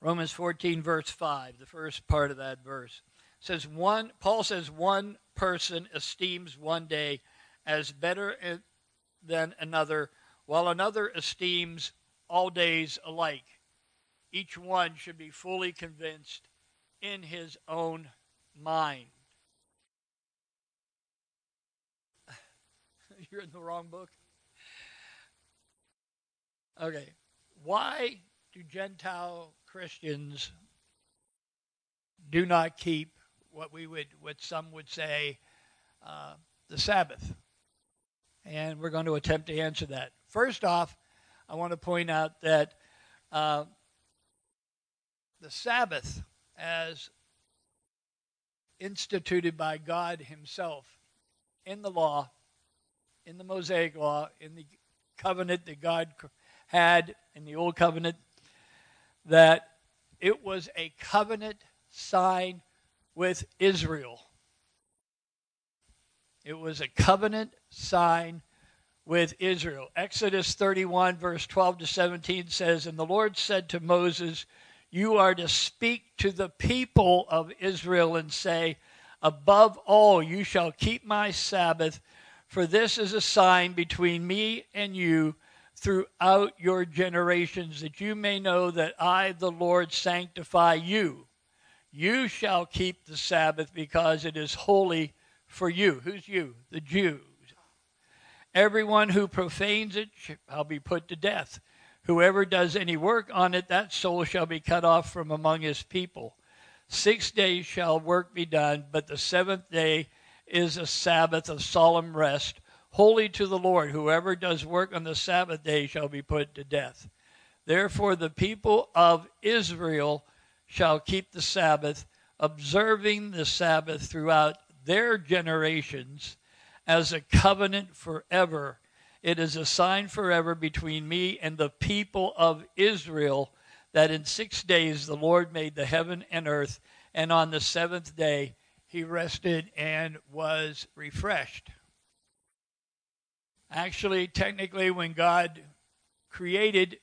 Romans 14, verse 5, the first part of that verse says one Paul says one person esteems one day as better than another, while another esteems all days alike. Each one should be fully convinced in his own mind. You're in the wrong book. Okay. Why do Gentile Christians do not keep what we would, what some would say, uh, the Sabbath? And we're going to attempt to answer that. First off, I want to point out that uh, the Sabbath, as instituted by God Himself in the law, in the Mosaic law, in the covenant that God had in the Old Covenant, that it was a covenant sign with Israel. It was a covenant sign with Israel. Exodus 31, verse 12 to 17 says, And the Lord said to Moses, You are to speak to the people of Israel and say, Above all, you shall keep my Sabbath, for this is a sign between me and you throughout your generations, that you may know that I, the Lord, sanctify you. You shall keep the Sabbath because it is holy for you. Who's you? The Jews. Everyone who profanes it shall be put to death. Whoever does any work on it, that soul shall be cut off from among his people. Six days shall work be done, but the seventh day is a Sabbath of solemn rest holy to the Lord. Whoever does work on the Sabbath day shall be put to death. Therefore, the people of Israel shall keep the Sabbath, observing the Sabbath throughout their generations as a covenant forever. It is a sign forever between me and the people of Israel that in six days the Lord made the heaven and earth, and on the seventh day he rested and was refreshed. Actually, technically, when God created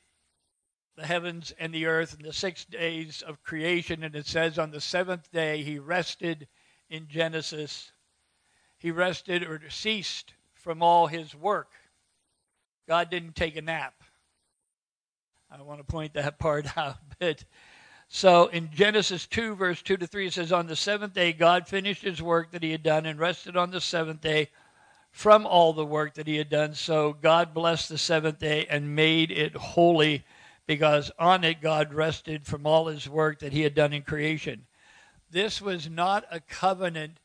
the heavens and the earth in the six days of creation, and it says on the seventh day he rested in Genesis, he rested or ceased from all his work. God didn't take a nap. I want to point that part out. But so in Genesis 2, verse 2 to 3, it says, On the seventh day, God finished his work that he had done and rested on the seventh day from all the work that he had done. So God blessed the seventh day and made it holy because on it God rested from all his work that he had done in creation. This was not a covenant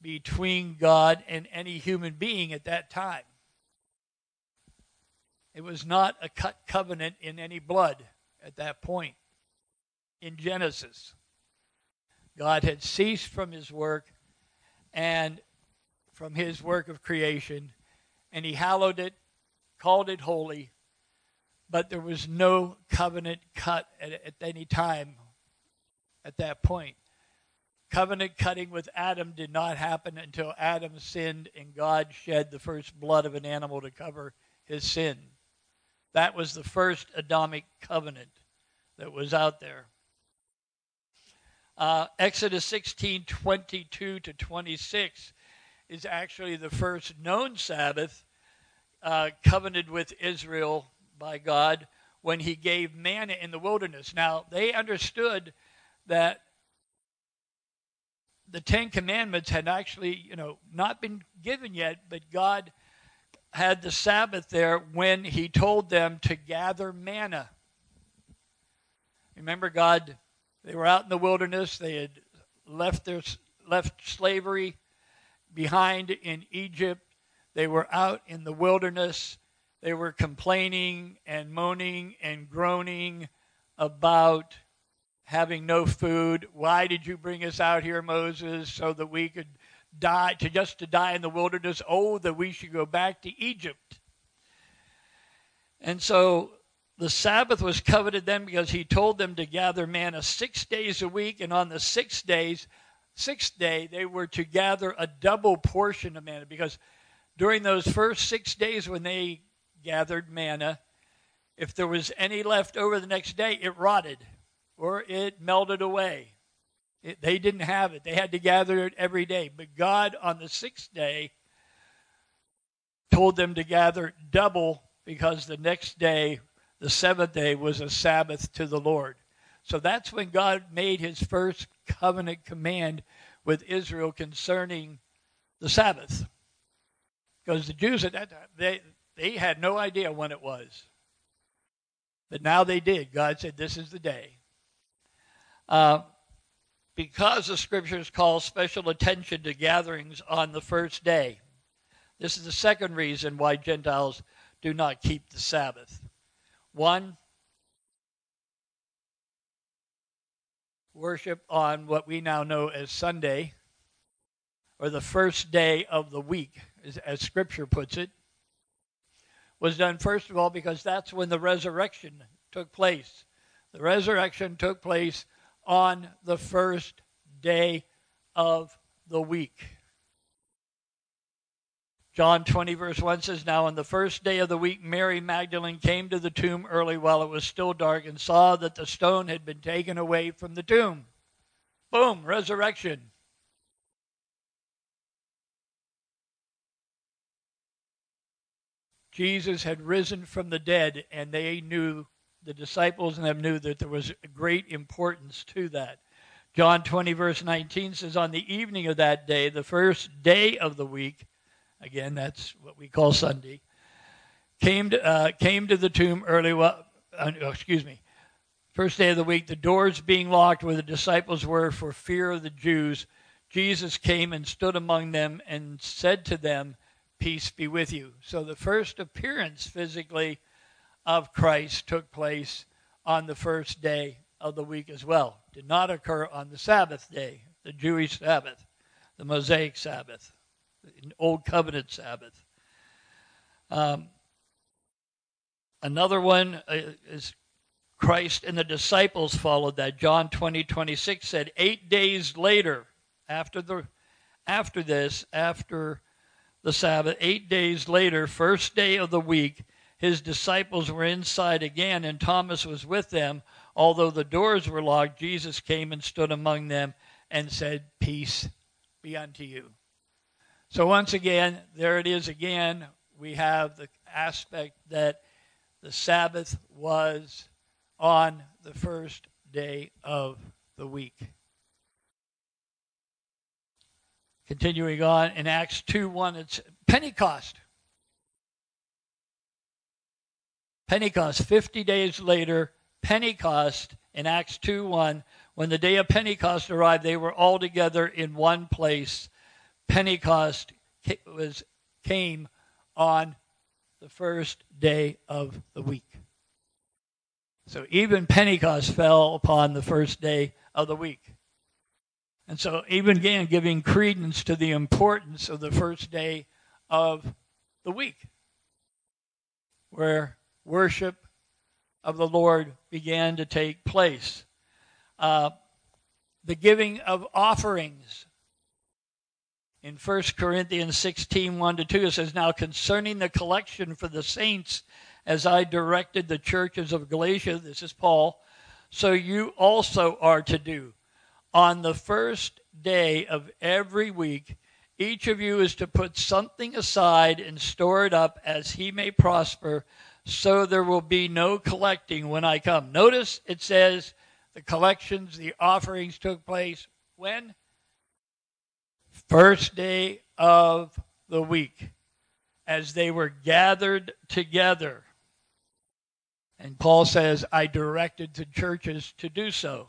between God and any human being at that time. It was not a cut covenant in any blood at that point in Genesis. God had ceased from his work and from his work of creation, and he hallowed it, called it holy, but there was no covenant cut at, at any time at that point. Covenant cutting with Adam did not happen until Adam sinned and God shed the first blood of an animal to cover his sin. That was the first Adamic covenant that was out there. Uh, Exodus 16 22 to 26 is actually the first known Sabbath uh, covenanted with Israel by God when he gave manna in the wilderness. Now, they understood that the Ten Commandments had actually, you know, not been given yet, but God had the Sabbath there when he told them to gather manna. Remember, God, they were out in the wilderness, they had left their left slavery behind in Egypt. They were out in the wilderness. They were complaining and moaning and groaning about having no food. Why did you bring us out here, Moses, so that we could die to just to die in the wilderness? Oh, that we should go back to Egypt. And so the Sabbath was coveted then because he told them to gather manna six days a week, and on the six days sixth day, they were to gather a double portion of manna because during those first six days when they gathered manna, if there was any left over the next day, it rotted. or it melted away. It, they didn't have it. They had to gather it every day. But God, on the sixth day, told them to gather double because the next day, the seventh day, was a Sabbath to the Lord. So that's when God made his first covenant command with Israel concerning the Sabbath. Because the Jews at that time, they, they had no idea when it was. But now they did. God said, This is the day. Uh, because the scriptures call special attention to gatherings on the first day. This is the second reason why Gentiles do not keep the Sabbath. One, worship on what we now know as Sunday, or the first day of the week, as, as Scripture puts it, was done first of all because that's when the resurrection took place. The resurrection took place on the first day of the week. John 20, verse 1 says, Now on the first day of the week, Mary Magdalene came to the tomb early while it was still dark and saw that the stone had been taken away from the tomb. Boom, resurrection. Jesus had risen from the dead, and they knew, the disciples and them knew that there was great importance to that. John 20, verse 19 says, On the evening of that day, the first day of the week, Again, that's what we call Sunday. Came to, uh, came to the tomb early. Well, uh, excuse me. First day of the week, the doors being locked where the disciples were for fear of the Jews, Jesus came and stood among them and said to them, Peace be with you. So the first appearance physically of Christ took place on the first day of the week as well. Did not occur on the Sabbath day, the Jewish Sabbath, the Mosaic Sabbath. Old Covenant Sabbath. Um, another one uh, is Christ and the disciples followed that. John 20, 26 said, Eight days later, after, the, after this, after the Sabbath, eight days later, first day of the week, his disciples were inside again, and Thomas was with them. Although the doors were locked, Jesus came and stood among them and said, Peace be unto you. So, once again, there it is again. We have the aspect that the Sabbath was on the first day of the week. Continuing on in Acts 2 1, it's Pentecost. Pentecost, 50 days later, Pentecost in Acts 2 1, when the day of Pentecost arrived, they were all together in one place Pentecost was, came on the first day of the week. So even Pentecost fell upon the first day of the week. And so, even again, giving credence to the importance of the first day of the week, where worship of the Lord began to take place. Uh, the giving of offerings in 1 Corinthians 16 1 to 2, it says, Now concerning the collection for the saints, as I directed the churches of Galatia, this is Paul, so you also are to do. On the first day of every week, each of you is to put something aside and store it up as he may prosper, so there will be no collecting when I come. Notice it says the collections, the offerings took place when? First day of the week as they were gathered together. And Paul says, I directed the churches to do so.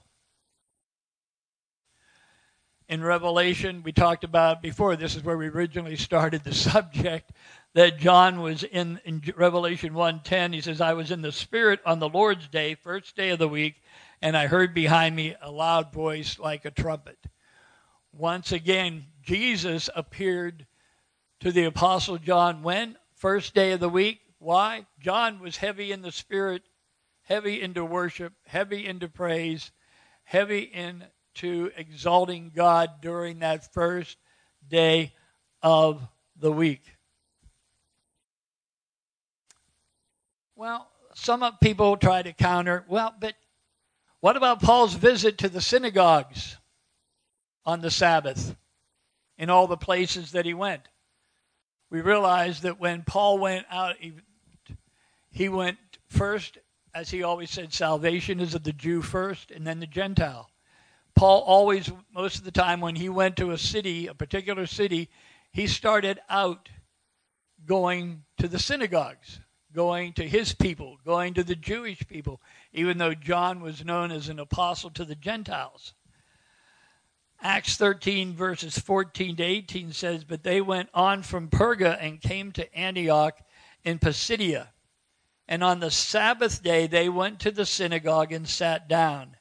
In Revelation, we talked about before, this is where we originally started the subject, that John was in, in Revelation 1.10. He says, I was in the Spirit on the Lord's day, first day of the week, and I heard behind me a loud voice like a trumpet. Once again, Jesus appeared to the Apostle John when? First day of the week. Why? John was heavy in the Spirit, heavy into worship, heavy into praise, heavy into exalting God during that first day of the week. Well, some people try to counter, well, but What about Paul's visit to the synagogues on the Sabbath in all the places that he went? We realize that when Paul went out, he, he went first, as he always said, salvation is of the Jew first and then the Gentile. Paul always, most of the time, when he went to a city, a particular city, he started out going to the synagogues, going to his people, going to the Jewish people, even though John was known as an apostle to the Gentiles. Acts 13, verses 14 to 18 says, But they went on from Perga and came to Antioch in Pisidia. And on the Sabbath day they went to the synagogue and sat down.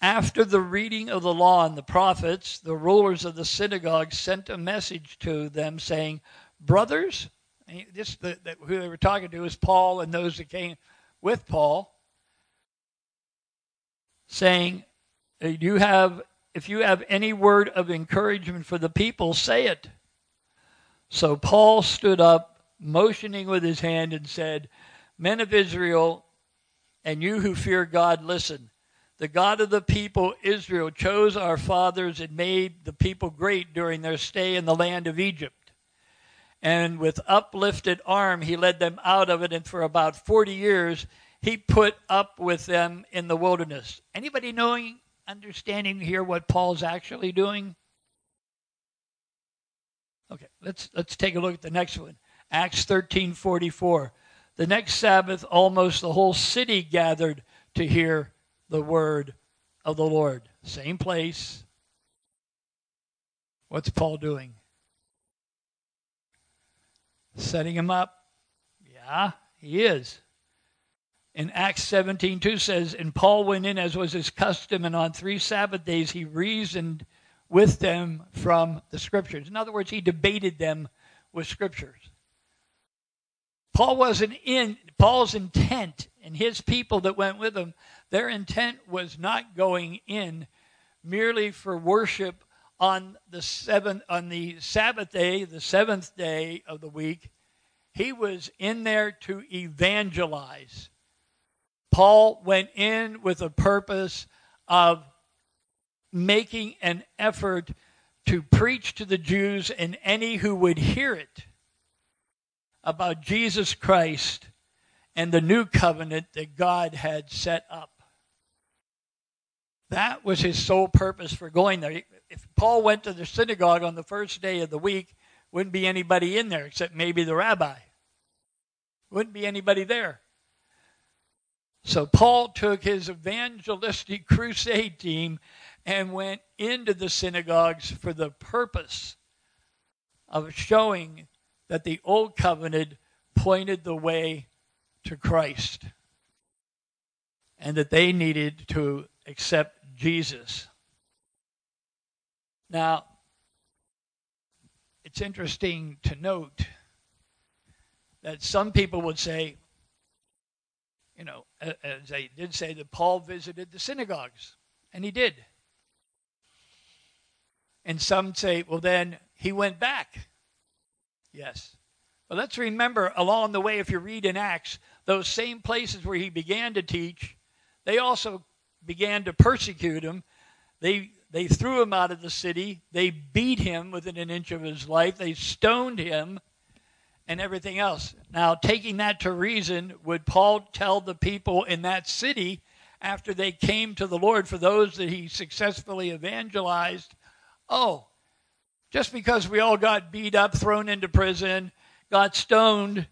After the reading of the law and the prophets, the rulers of the synagogue sent a message to them saying, Brothers, this the, the, who they were talking to was Paul and those that came with Paul, saying, "You have, if you have any word of encouragement for the people, say it." So Paul stood up, motioning with his hand, and said, "Men of Israel, and you who fear God, listen." The God of the people Israel chose our fathers and made the people great during their stay in the land of Egypt. And with uplifted arm, he led them out of it. And for about 40 years, he put up with them in the wilderness. Anybody knowing, understanding here what Paul's actually doing? Okay, let's let's take a look at the next one. Acts 13:44. The next Sabbath almost the whole city gathered to hear the word of the Lord. Same place. What's Paul doing? Setting him up? Yeah, he is. In Acts 17 2 says, And Paul went in as was his custom, and on three Sabbath days he reasoned with them from the scriptures. In other words, he debated them with scriptures. Paul wasn't in, Paul's intent and his people that went with him their intent was not going in merely for worship on the seventh on the Sabbath day, the seventh day of the week. He was in there to evangelize. Paul went in with a purpose of making an effort to preach to the Jews and any who would hear it about Jesus Christ and the new covenant that God had set up. That was his sole purpose for going there. If Paul went to the synagogue on the first day of the week, wouldn't be anybody in there except maybe the rabbi. Wouldn't be anybody there. So Paul took his evangelistic crusade team and went into the synagogues for the purpose of showing that the old covenant pointed the way to Christ and that they needed to accept Jesus. Now, it's interesting to note that some people would say, you know, as they did say that Paul visited the synagogues, and he did. And some say, well, then he went back. Yes. But let's remember along the way, if you read in Acts, those same places where he began to teach, they also began to persecute him. They, they threw him out of the city. They beat him within an inch of his life. They stoned him and everything else. Now, taking that to reason, would Paul tell the people in that city after they came to the Lord, for those that he successfully evangelized, oh, just because we all got beat up, thrown into prison, got stoned,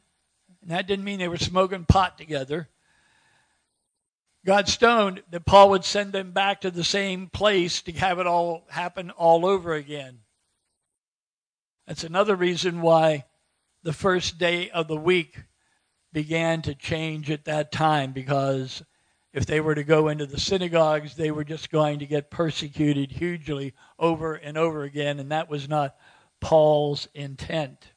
and that didn't mean they were smoking pot together got stoned, that Paul would send them back to the same place to have it all happen all over again. That's another reason why the first day of the week began to change at that time because if they were to go into the synagogues, they were just going to get persecuted hugely over and over again, and that was not Paul's intent.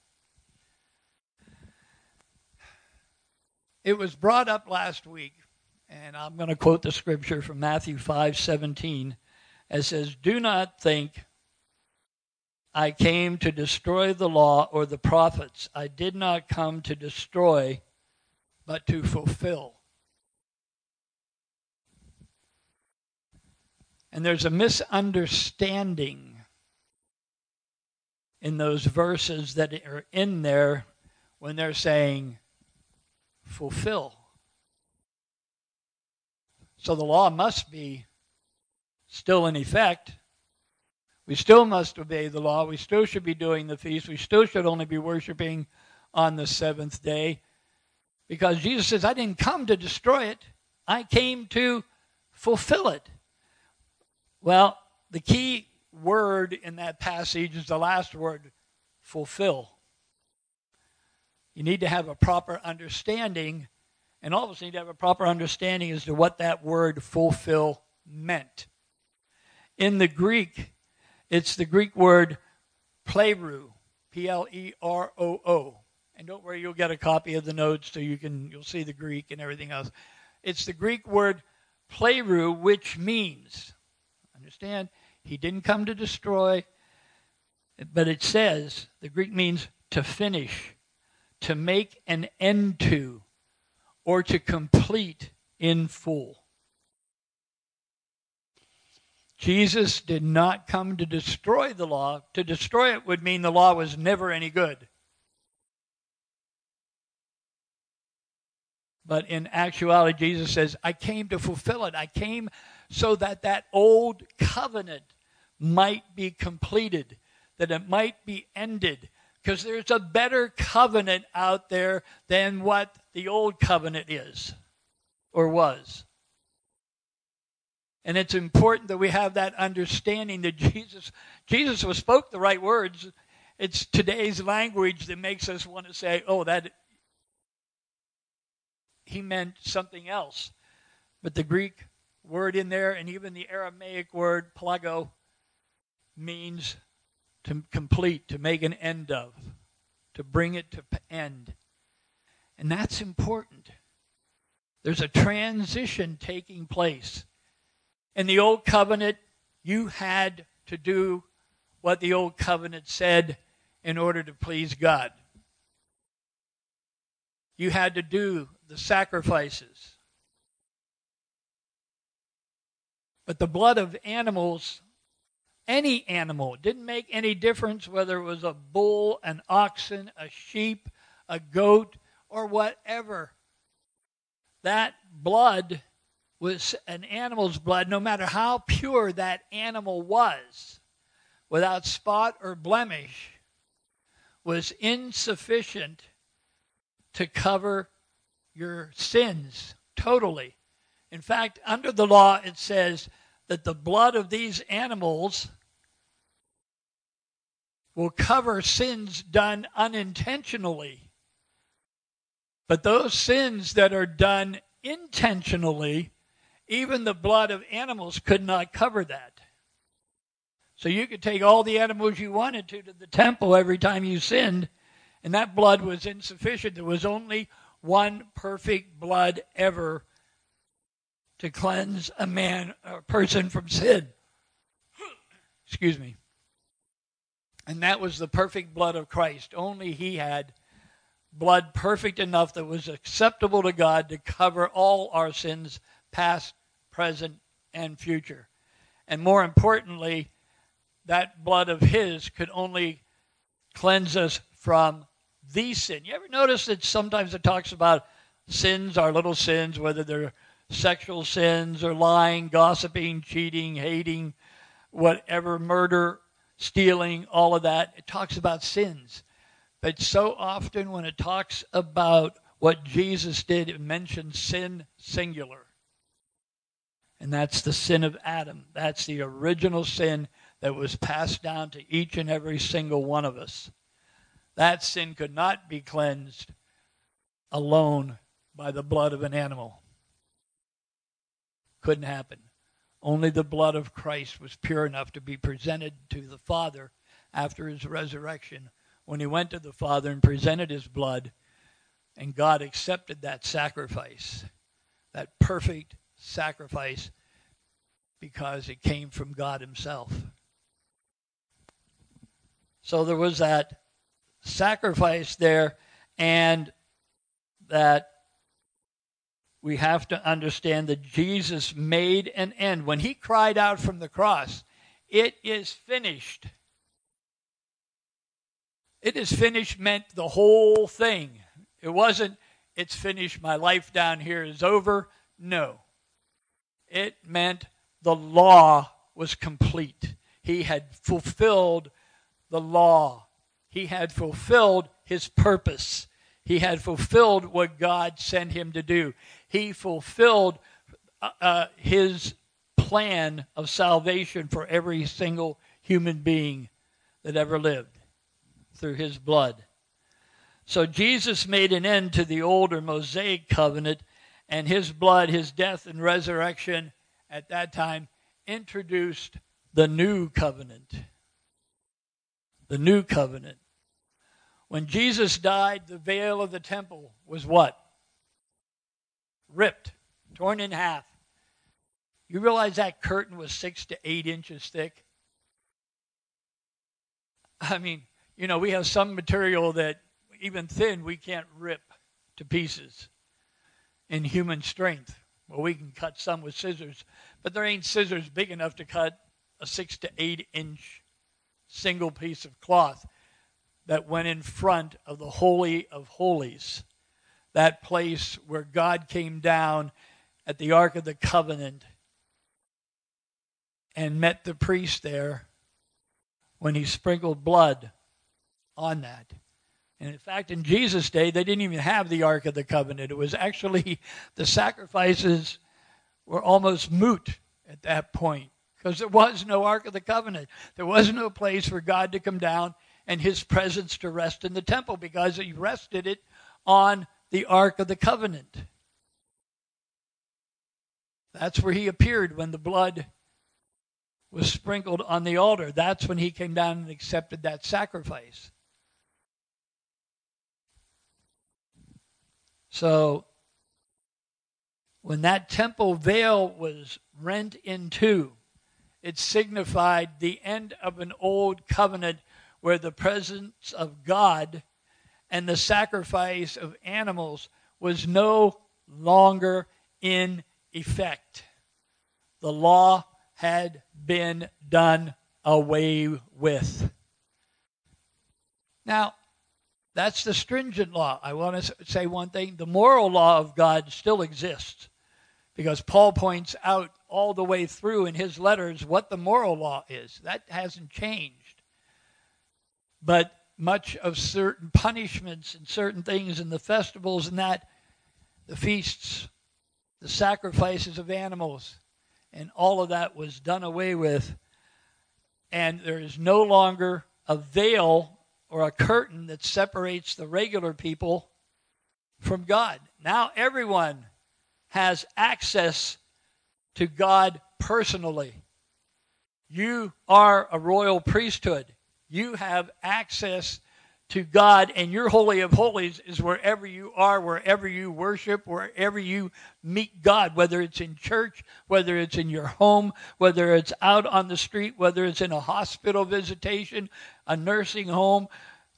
It was brought up last week and I'm going to quote the scripture from Matthew 5 17. It says, Do not think I came to destroy the law or the prophets. I did not come to destroy, but to fulfill. And there's a misunderstanding in those verses that are in there when they're saying fulfill. So the law must be still in effect. We still must obey the law. We still should be doing the feast. We still should only be worshiping on the seventh day. Because Jesus says, I didn't come to destroy it, I came to fulfill it. Well, the key word in that passage is the last word, fulfill. You need to have a proper understanding, and all of us need to have a proper understanding as to what that word fulfill meant. In the Greek, it's the Greek word pleroo, P L E R O O. And don't worry, you'll get a copy of the notes so you can you'll see the Greek and everything else. It's the Greek word pleroo, which means, understand, he didn't come to destroy, but it says the Greek means to finish, to make an end to, or to complete in full. Jesus did not come to destroy the law. To destroy it would mean the law was never any good. But in actuality, Jesus says, I came to fulfill it. I came so that that old covenant might be completed, that it might be ended. Because there's a better covenant out there than what the old covenant is or was. And it's important that we have that understanding that Jesus Jesus spoke the right words. It's today's language that makes us want to say, "Oh, that he meant something else. But the Greek word in there, and even the Aramaic word plago, means to complete, to make an end of, to bring it to end. And that's important. There's a transition taking place. In the Old Covenant, you had to do what the Old Covenant said in order to please God. You had to do the sacrifices. But the blood of animals, any animal, didn't make any difference whether it was a bull, an oxen, a sheep, a goat, or whatever. That blood was an animal's blood, no matter how pure that animal was, without spot or blemish, was insufficient to cover your sins totally. In fact, under the law, it says that the blood of these animals will cover sins done unintentionally. But those sins that are done intentionally, even the blood of animals could not cover that. So you could take all the animals you wanted to to the temple every time you sinned, and that blood was insufficient. There was only one perfect blood ever to cleanse a man a person from sin. Excuse me. And that was the perfect blood of Christ. Only he had blood perfect enough that was acceptable to God to cover all our sins, past, present, and future. And more importantly, that blood of his could only cleanse us from the sin. You ever notice that sometimes it talks about sins, our little sins, whether they're sexual sins or lying, gossiping, cheating, hating, whatever, murder, stealing, all of that. It talks about sins. But so often when it talks about what Jesus did, it mentions sin singular. And that's the sin of Adam. That's the original sin that was passed down to each and every single one of us. That sin could not be cleansed alone by the blood of an animal. Couldn't happen. Only the blood of Christ was pure enough to be presented to the Father after his resurrection. When he went to the Father and presented his blood, and God accepted that sacrifice, that perfect sacrifice, because it came from God Himself. So there was that sacrifice there and that we have to understand that Jesus made an end. When he cried out from the cross, it is finished. It is finished meant the whole thing. It wasn't, it's finished, my life down here is over. No. It meant the law was complete. He had fulfilled the law, he had fulfilled his purpose. He had fulfilled what God sent him to do. He fulfilled uh, uh, his plan of salvation for every single human being that ever lived through his blood. So Jesus made an end to the older Mosaic covenant, and his blood, his death, and resurrection at that time introduced the new covenant. The new covenant. When Jesus died, the veil of the temple was what? Ripped, torn in half. You realize that curtain was six to eight inches thick? I mean, you know, we have some material that, even thin, we can't rip to pieces in human strength. Well, we can cut some with scissors, but there ain't scissors big enough to cut a six to eight inch single piece of cloth that went in front of the Holy of Holies, that place where God came down at the Ark of the Covenant and met the priest there when he sprinkled blood on that. And in fact, in Jesus' day, they didn't even have the Ark of the Covenant. It was actually the sacrifices were almost moot at that point because there was no Ark of the Covenant. There was no place for God to come down and his presence to rest in the temple because he rested it on the Ark of the Covenant. That's where he appeared when the blood was sprinkled on the altar. That's when he came down and accepted that sacrifice. So, when that temple veil was rent in two, it signified the end of an old covenant where the presence of God and the sacrifice of animals was no longer in effect. The law had been done away with. Now, that's the stringent law. I want to say one thing the moral law of God still exists because Paul points out all the way through in his letters what the moral law is. That hasn't changed but much of certain punishments and certain things and the festivals and that, the feasts, the sacrifices of animals, and all of that was done away with. And there is no longer a veil or a curtain that separates the regular people from God. Now everyone has access to God personally. You are a royal priesthood you have access to God, and your Holy of Holies is wherever you are, wherever you worship, wherever you meet God, whether it's in church, whether it's in your home, whether it's out on the street, whether it's in a hospital visitation, a nursing home,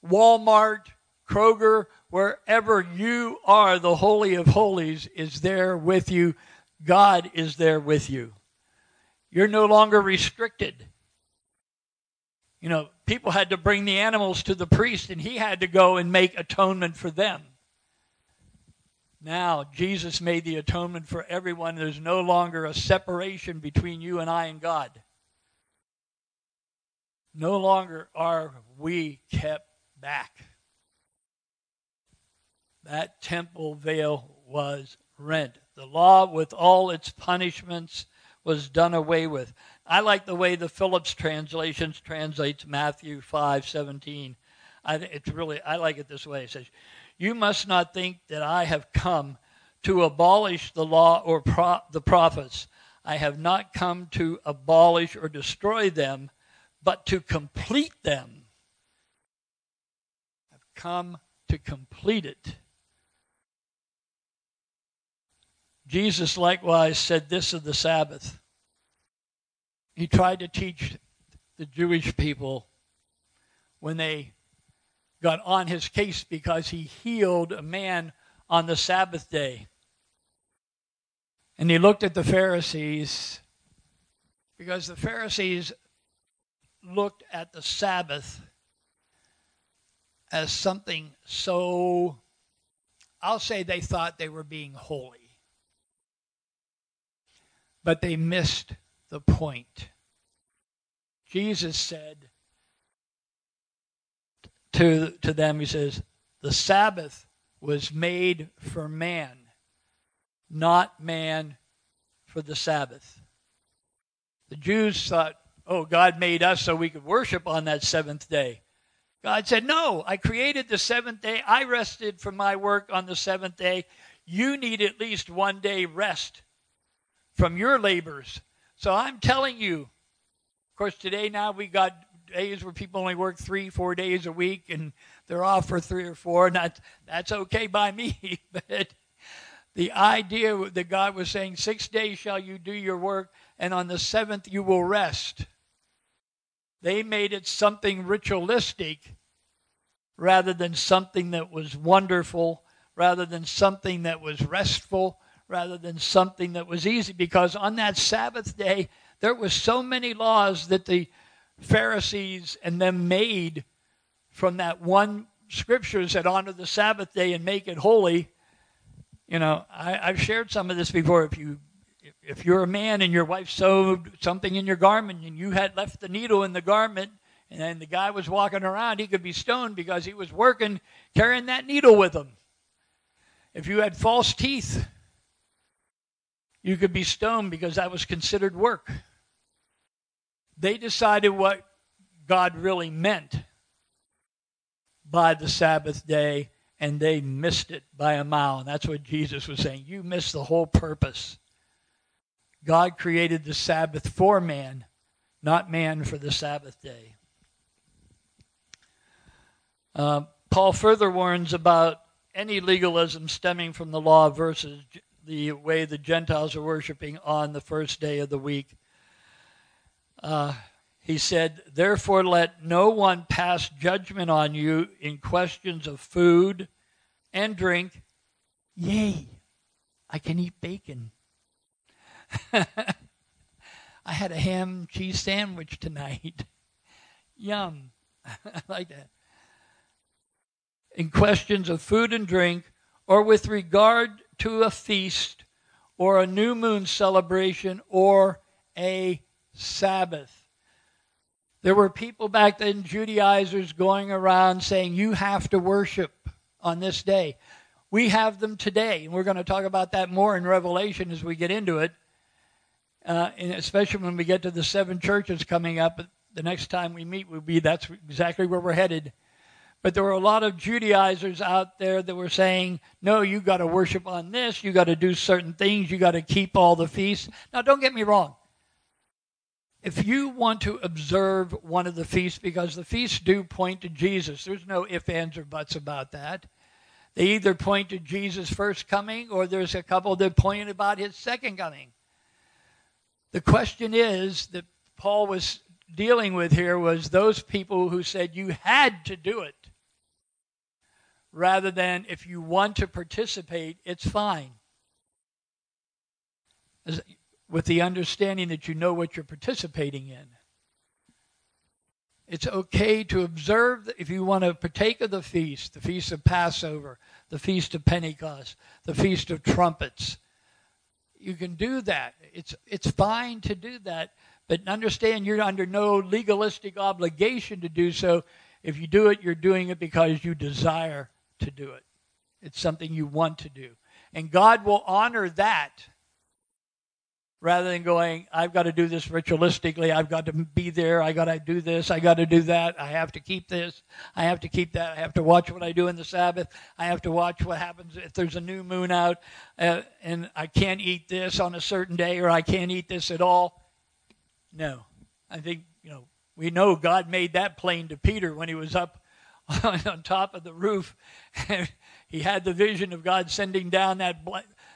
Walmart, Kroger, wherever you are, the Holy of Holies is there with you. God is there with you. You're no longer restricted. You know, people had to bring the animals to the priest, and he had to go and make atonement for them. Now, Jesus made the atonement for everyone. There's no longer a separation between you and I and God. No longer are we kept back. That temple veil was rent. The law, with all its punishments, was done away with. I like the way the Phillips translations translates Matthew 5 17. I, it's really, I like it this way. It says, You must not think that I have come to abolish the law or pro- the prophets. I have not come to abolish or destroy them, but to complete them. I've come to complete it. Jesus likewise said this of the Sabbath he tried to teach the Jewish people when they got on his case because he healed a man on the Sabbath day. And he looked at the Pharisees because the Pharisees looked at the Sabbath as something so, I'll say they thought they were being holy. But they missed the point. Jesus said to, to them, He says, the Sabbath was made for man, not man for the Sabbath. The Jews thought, oh, God made us so we could worship on that seventh day. God said, no, I created the seventh day. I rested from my work on the seventh day. You need at least one day rest from your labors. So I'm telling you, of course, today now we got days where people only work three, four days a week, and they're off for three or four, and that, that's okay by me. but the idea that God was saying, six days shall you do your work, and on the seventh you will rest. They made it something ritualistic rather than something that was wonderful, rather than something that was restful, rather than something that was easy. Because on that Sabbath day, there was so many laws that the Pharisees and them made from that one scripture said honor the Sabbath day and make it holy. You know, I, have shared some of this before. If you if you're a man and your wife sewed something in your garment and you had left the needle in the garment and then the guy was walking around, he could be stoned because he was working carrying that needle with him. If you had false teeth, you could be stoned because that was considered work. They decided what God really meant by the Sabbath day, and they missed it by a mile. And that's what Jesus was saying. You missed the whole purpose. God created the Sabbath for man, not man for the Sabbath day. Uh, Paul further warns about any legalism stemming from the law versus the way the Gentiles are worshiping on the first day of the week. Uh, he said, Therefore, let no one pass judgment on you in questions of food and drink. Yay, I can eat bacon. I had a ham cheese sandwich tonight. Yum. I like that. In questions of food and drink, or with regard to a feast, or a new moon celebration, or a Sabbath. There were people back then, Judaizers, going around saying, You have to worship on this day. We have them today, and we're going to talk about that more in Revelation as we get into it, uh, and especially when we get to the seven churches coming up. The next time we meet will be that's exactly where we're headed. But there were a lot of Judaizers out there that were saying, no, you got to worship on this, you got to do certain things, you got to keep all the feasts. Now, don't get me wrong if you want to observe one of the feasts, because the feasts do point to Jesus, there's no ifs, ands, or buts about that. They either point to Jesus' first coming or there's a couple that point about his second coming. The question is that Paul was dealing with here was those people who said you had to do it rather than if you want to participate, it's fine with the understanding that you know what you're participating in. It's okay to observe if you want to partake of the feast, the feast of Passover, the feast of Pentecost, the feast of trumpets. You can do that. It's it's fine to do that, but understand you're under no legalistic obligation to do so. If you do it, you're doing it because you desire to do it. It's something you want to do. And God will honor that rather than going, I've got to do this ritualistically. I've got to be there. I got to do this. I got to do that. I have to keep this. I have to keep that. I have to watch what I do in the Sabbath. I have to watch what happens if there's a new moon out uh, and I can't eat this on a certain day or I can't eat this at all. No. I think, you know, we know God made that plain to Peter when he was up on top of the roof. he had the vision of God sending down that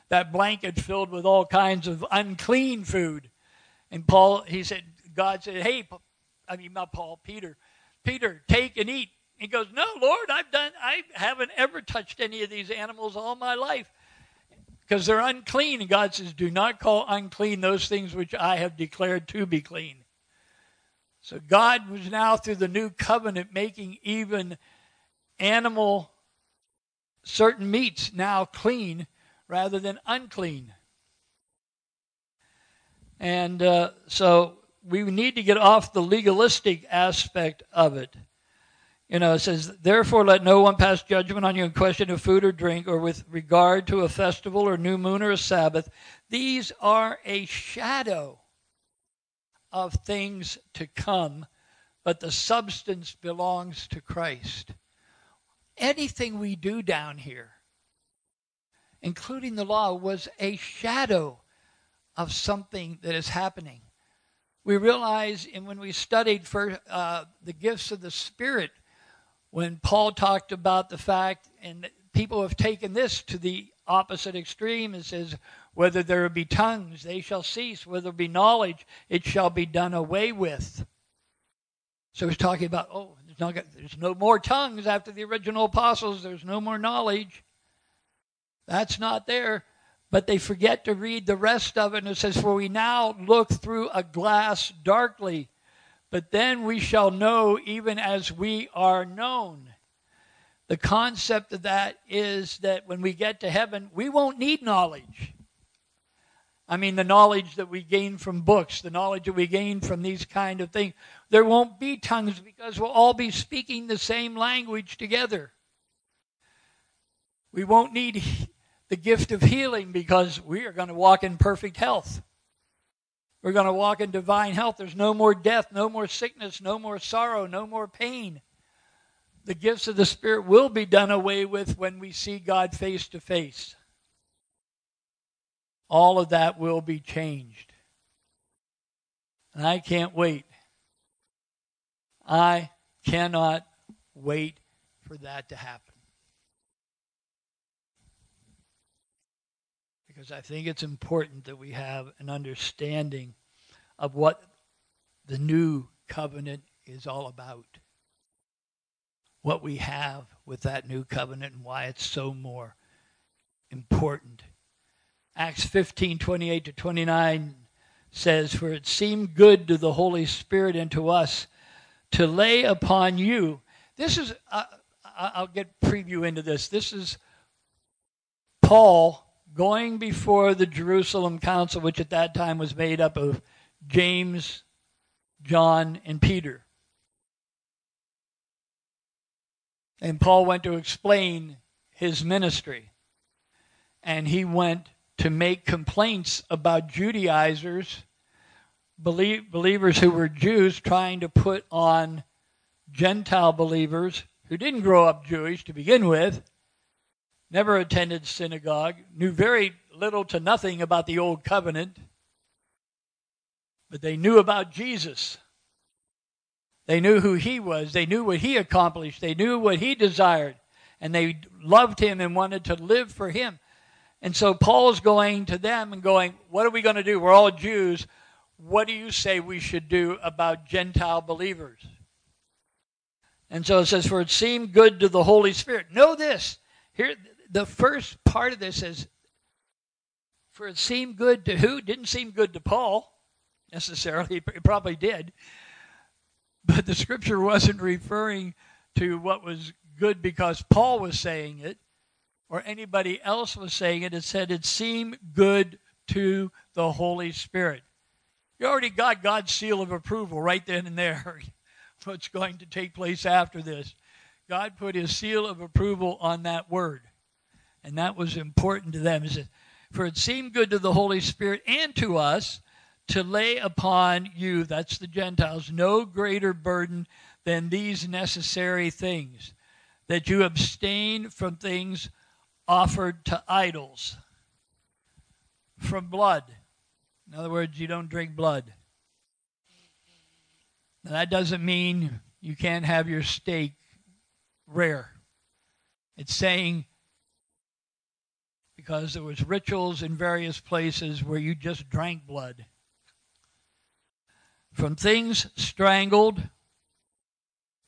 that blanket filled with all kinds of unclean food. And Paul, he said, God said, Hey, I mean, not Paul, Peter, Peter, take and eat. He goes, No, Lord, I've done, I haven't ever touched any of these animals all my life. because they're unclean. And God says, Do not call unclean those things which I have declared to be clean. So God was now, through the new covenant, making even animal certain meats now clean rather than unclean. And uh, so we need to get off the legalistic aspect of it. You know, it says, Therefore, let no one pass judgment on you in question of food or drink, or with regard to a festival or new moon or a Sabbath. These are a shadow of things to come, but the substance belongs to Christ. Anything we do down here, including the law, was a shadow of something that is happening. We realize, and when we studied for uh, the gifts of the Spirit, when Paul talked about the fact, and people have taken this to the opposite extreme, it says, whether there be tongues, they shall cease. Whether there be knowledge, it shall be done away with. So he's talking about, oh, there's no, there's no more tongues after the original apostles. There's no more knowledge. That's not there. But they forget to read the rest of it. And it says, For we now look through a glass darkly but then we shall know even as we are known. The concept of that is that when we get to heaven, we won't need knowledge. I mean, the knowledge that we gain from books, the knowledge that we gain from these kind of things. There won't be tongues because we'll all be speaking the same language together. We won't need the gift of healing because we are going to walk in perfect health. We're going to walk in divine health. There's no more death, no more sickness, no more sorrow, no more pain. The gifts of the Spirit will be done away with when we see God face to face. All of that will be changed. And I can't wait. I cannot wait for that to happen. because I think it's important that we have an understanding of what the new covenant is all about. What we have with that new covenant and why it's so more important. Acts 15 28 to 29 says, For it seemed good to the Holy Spirit and to us to lay upon you. This is, uh, I'll get preview into this. This is Paul going before the Jerusalem council, which at that time was made up of James, John, and Peter. And Paul went to explain his ministry. And he went to make complaints about Judaizers, believers who were Jews, trying to put on Gentile believers who didn't grow up Jewish to begin with never attended synagogue, knew very little to nothing about the Old Covenant, but they knew about Jesus. They knew who he was, they knew what he accomplished, they knew what he desired, and they loved him and wanted to live for him. And so Paul's going to them and going, What are we going to do? We're all Jews. What do you say we should do about Gentile believers? And so it says, For it seemed good to the Holy Spirit. Know this. Here, the first part of this is for it seemed good to who? Didn't seem good to Paul necessarily. It probably did. But the scripture wasn't referring to what was good because Paul was saying it or anybody else was saying it. It said it seemed good to the Holy Spirit. You already got God's seal of approval right then and there. What's going to take place after this? God put his seal of approval on that word. And that was important to them. For it seemed good to the Holy Spirit and to us to lay upon you, that's the Gentiles, no greater burden than these necessary things that you abstain from things offered to idols, from blood. In other words, you don't drink blood. Now, that doesn't mean you can't have your steak rare. It's saying because there was rituals in various places where you just drank blood. From things strangled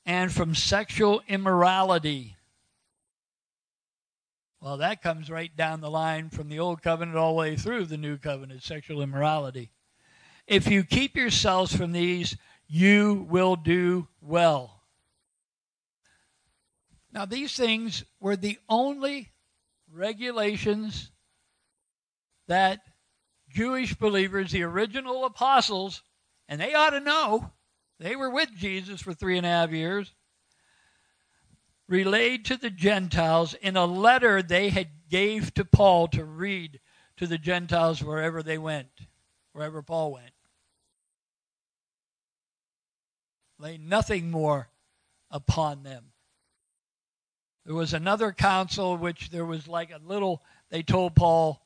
and from sexual immorality. Well, that comes right down the line from the old covenant all the way through the new covenant, sexual immorality. If you keep yourselves from these, you will do well. Now, these things were the only regulations that Jewish believers, the original apostles, and they ought to know, they were with Jesus for three and a half years, relayed to the Gentiles in a letter they had gave to Paul to read to the Gentiles wherever they went, wherever Paul went. Lay nothing more upon them. There was another council which there was like a little, they told Paul,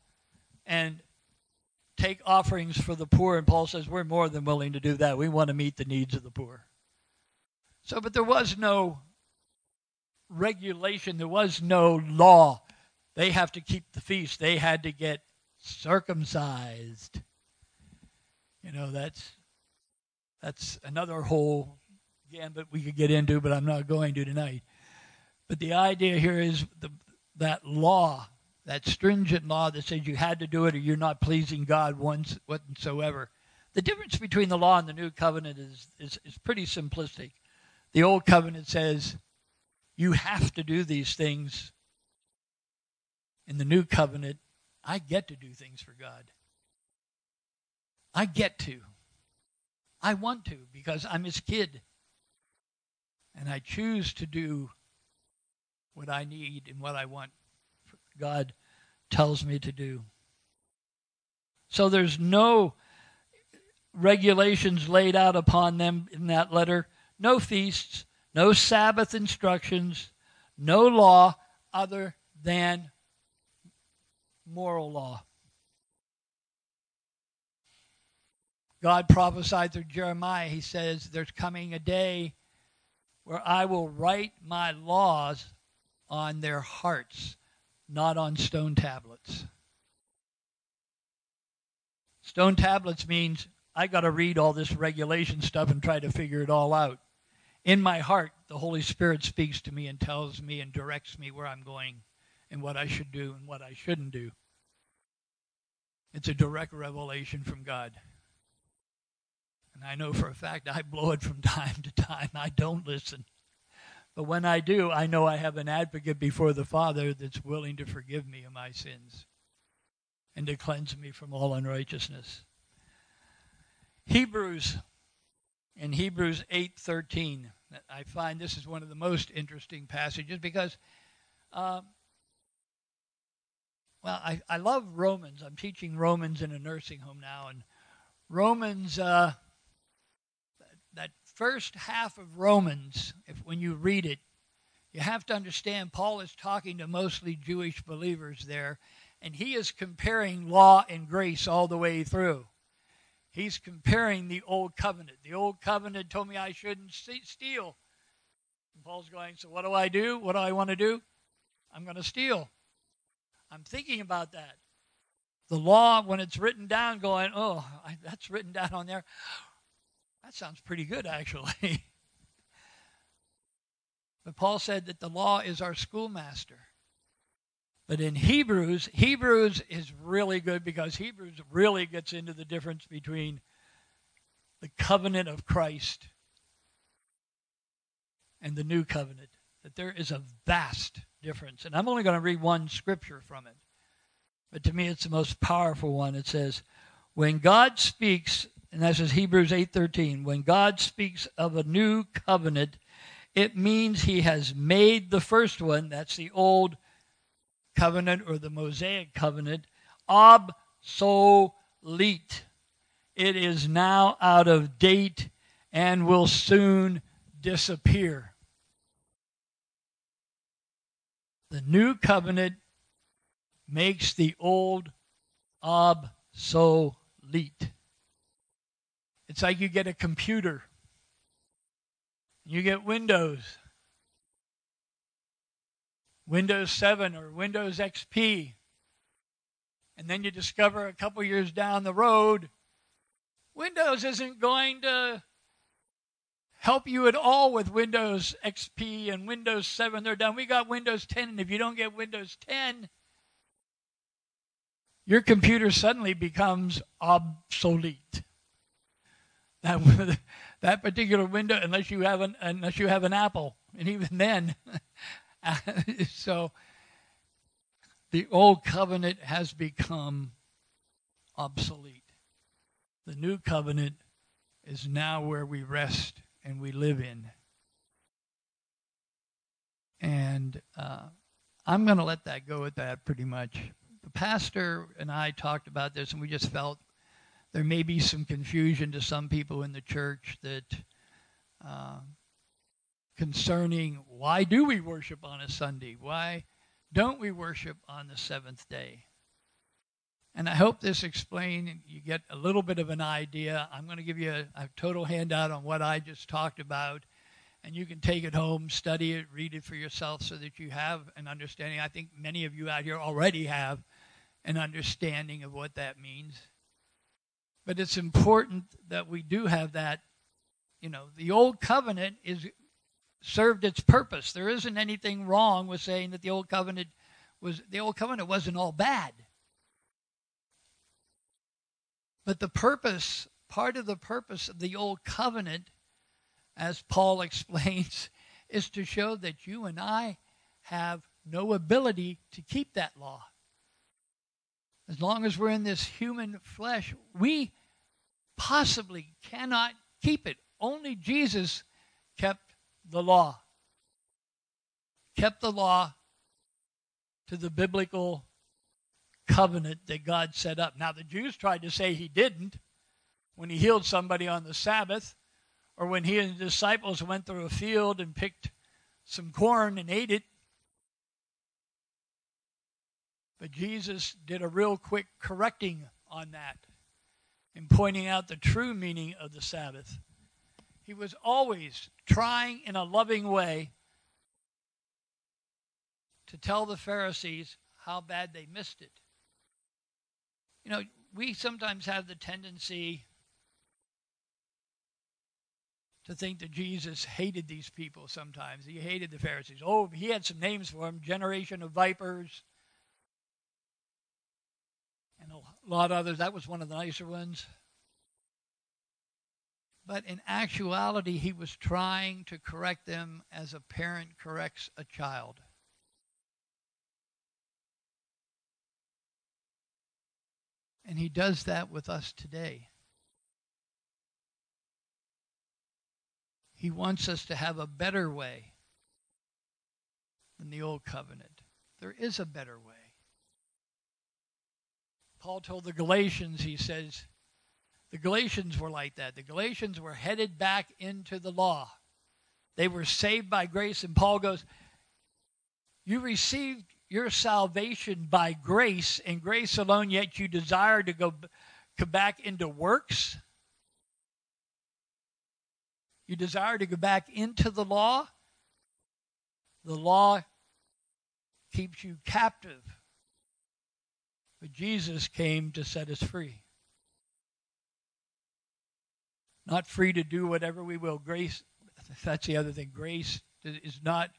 and take offerings for the poor. And Paul says, We're more than willing to do that. We want to meet the needs of the poor. So, but there was no regulation, there was no law. They have to keep the feast, they had to get circumcised. You know, that's that's another whole gambit we could get into, but I'm not going to tonight. But the idea here is the, that law, that stringent law that says you had to do it or you're not pleasing God once whatsoever. The difference between the law and the new covenant is, is, is pretty simplistic. The old covenant says you have to do these things. In the new covenant, I get to do things for God. I get to. I want to because I'm his kid. And I choose to do what I need and what I want God tells me to do. So there's no regulations laid out upon them in that letter, no feasts, no Sabbath instructions, no law other than moral law. God prophesied through Jeremiah. He says, There's coming a day where I will write my laws on their hearts, not on stone tablets. Stone tablets means I got to read all this regulation stuff and try to figure it all out in my heart, the Holy Spirit speaks to me and tells me and directs me where I'm going and what I should do and what I shouldn't do. It's a direct revelation from God. And I know for a fact I blow it from time to time. I don't listen. But when I do, I know I have an advocate before the Father that's willing to forgive me of my sins and to cleanse me from all unrighteousness. Hebrews in Hebrews 8:13. I find this is one of the most interesting passages because, um, well, I, I love Romans. I'm teaching Romans in a nursing home now, and Romans, uh, that first half of Romans, if when you read it, you have to understand Paul is talking to mostly Jewish believers there, and he is comparing law and grace all the way through. He's comparing the old covenant. The old covenant told me I shouldn't steal. And Paul's going, So what do I do? What do I want to do? I'm going to steal. I'm thinking about that. The law, when it's written down, going, Oh, that's written down on there. That sounds pretty good, actually. but Paul said that the law is our schoolmaster. But in Hebrews, Hebrews is really good because Hebrews really gets into the difference between the covenant of Christ and the new covenant. That there is a vast difference. And I'm only going to read one scripture from it. But to me it's the most powerful one. It says, "When God speaks, and that says Hebrews 8:13, when God speaks of a new covenant, it means he has made the first one, that's the old covenant or the Mosaic covenant obsolete. It is now out of date and will soon disappear. The new covenant makes the old obsolete. It's like you get a computer, you get Windows. Windows 7 or Windows XP. And then you discover a couple years down the road, Windows isn't going to help you at all with Windows XP and Windows 7. They're done. We got Windows 10, and if you don't get Windows 10, your computer suddenly becomes obsolete. That, that particular window, unless you have an unless you have an Apple, and even then, so the old covenant has become obsolete. The new covenant is now where we rest and we live in. And uh, I'm going to let that go at that pretty much. The pastor and I talked about this, and we just felt there may be some confusion to some people in the church that uh, concerning why do we worship on a Sunday? Why don't we worship on the seventh day? And I hope this explains, you get a little bit of an idea. I'm going to give you a, a, total handout on what I just talked about, and you can take it home, study it, read it for yourself so that you have an understanding. I think many of you out here already have an understanding of what that means. But it's important that we do have that. You know, the old covenant is served its purpose. There isn't anything wrong with saying that the old covenant was the old covenant wasn't all bad. But the purpose, part of the purpose of the old covenant, as Paul explains, is to show that you and I have no ability to keep that law. As long as we're in this human flesh, we possibly cannot keep it. Only Jesus kept the law. Kept the law to the biblical covenant that God set up. Now, the Jews tried to say he didn't when he healed somebody on the Sabbath, or when he and his disciples went through a field and picked some corn and ate it. But Jesus did a real quick correcting on that in pointing out the true meaning of the Sabbath. He was always trying in a loving way to tell the Pharisees how bad they missed it. You know, we sometimes have the tendency to think that Jesus hated these people sometimes. He hated the Pharisees. Oh, he had some names for them generation of vipers and a lot of others. That was one of the nicer ones. But in actuality, he was trying to correct them as a parent corrects a child. And he does that with us today. He wants us to have a better way than the old covenant. There is a better way. Paul told the Galatians, he says, the Galatians were like that. The Galatians were headed back into the law. They were saved by grace, and Paul goes, You received your salvation by grace and grace alone, yet you desire to go, go back into works? You desire to go back into the law? The law keeps you captive. But Jesus came to set us free. Not free to do whatever we will. Grace, that's the other thing. Grace is not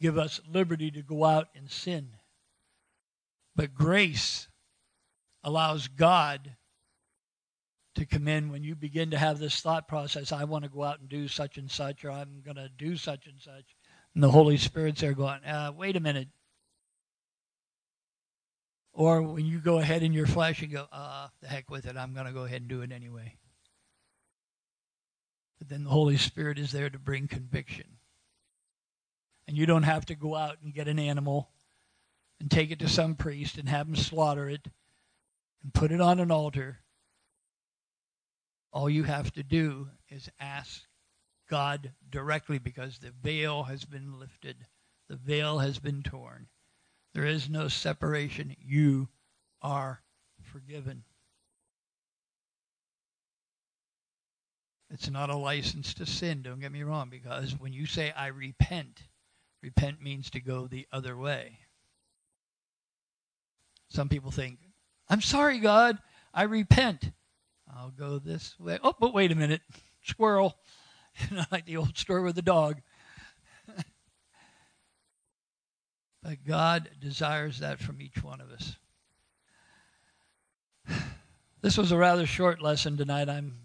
give us liberty to go out and sin. But grace allows God to come in when you begin to have this thought process I want to go out and do such and such, or I'm going to do such and such. And the Holy Spirit's there going, uh, wait a minute. Or when you go ahead in your flesh and go, uh, the heck with it, I'm going to go ahead and do it anyway. But then the Holy Spirit is there to bring conviction. And you don't have to go out and get an animal and take it to some priest and have him slaughter it and put it on an altar. All you have to do is ask God directly because the veil has been lifted, the veil has been torn. There is no separation. You are forgiven. It's not a license to sin, don't get me wrong, because when you say, I repent, Repent means to go the other way. Some people think, I'm sorry, God, I repent. I'll go this way. Oh, but wait a minute. Squirrel. Not like the old story with the dog. But God desires that from each one of us. This was a rather short lesson tonight. I'm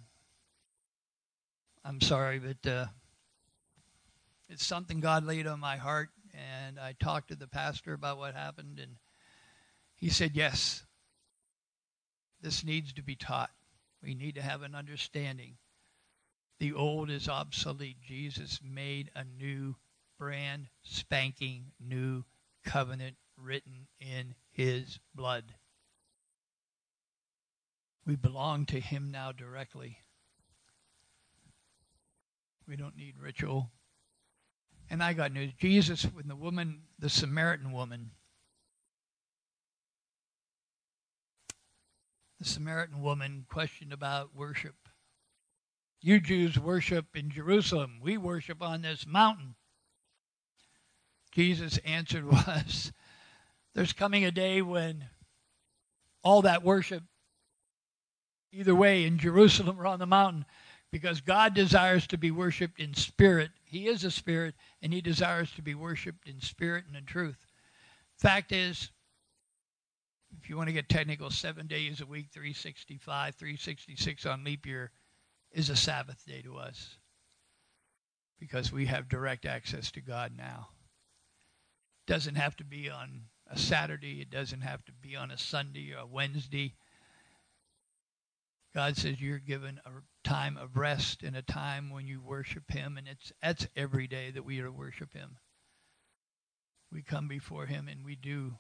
I'm sorry, but uh, it's something God laid on my heart, and I talked to the pastor about what happened, and he said, "Yes, this needs to be taught. We need to have an understanding. The old is obsolete. Jesus made a new, brand spanking new covenant written in His blood." We belong to Him now directly. We don't need ritual. And I got news. Jesus, when the woman, the Samaritan woman, the Samaritan woman questioned about worship. You Jews worship in Jerusalem. We worship on this mountain. Jesus' answered was, There's coming a day when all that worship either way in Jerusalem or on the mountain because God desires to be worshiped in spirit. He is a spirit and he desires to be worshiped in spirit and in truth. Fact is, if you want to get technical, seven days a week, 365, 366 on leap year is a Sabbath day to us because we have direct access to God now. Doesn't have to be on a Saturday, it doesn't have to be on a Sunday or a Wednesday. God says you're given a time of rest and a time when you worship Him, and it's that's every day that we are to worship Him. We come before Him and we do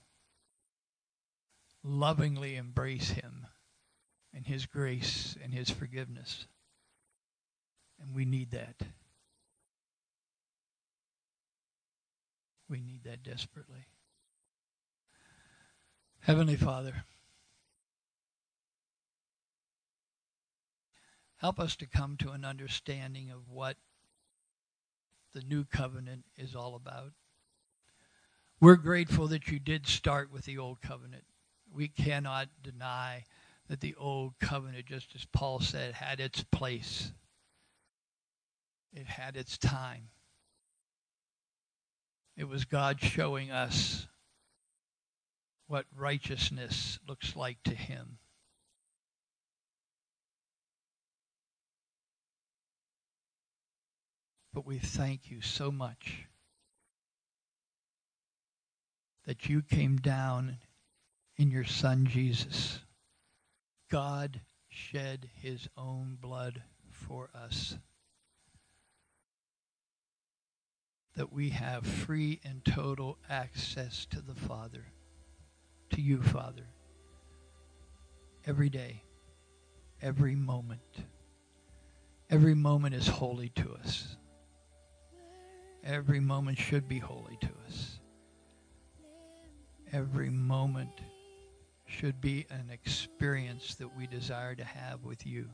lovingly embrace Him and His grace and His forgiveness. And we need that. We need that desperately. Heavenly Father, Help us to come to an understanding of what the new covenant is all about. We're grateful that you did start with the old covenant. We cannot deny that the old covenant, just as Paul said, had its place, it had its time. It was God showing us what righteousness looks like to Him. But we thank you so much that you came down in your Son Jesus. God shed his own blood for us. That we have free and total access to the Father, to you, Father, every day, every moment. Every moment is holy to us. Every moment should be holy to us. Every moment should be an experience that we desire to have with you.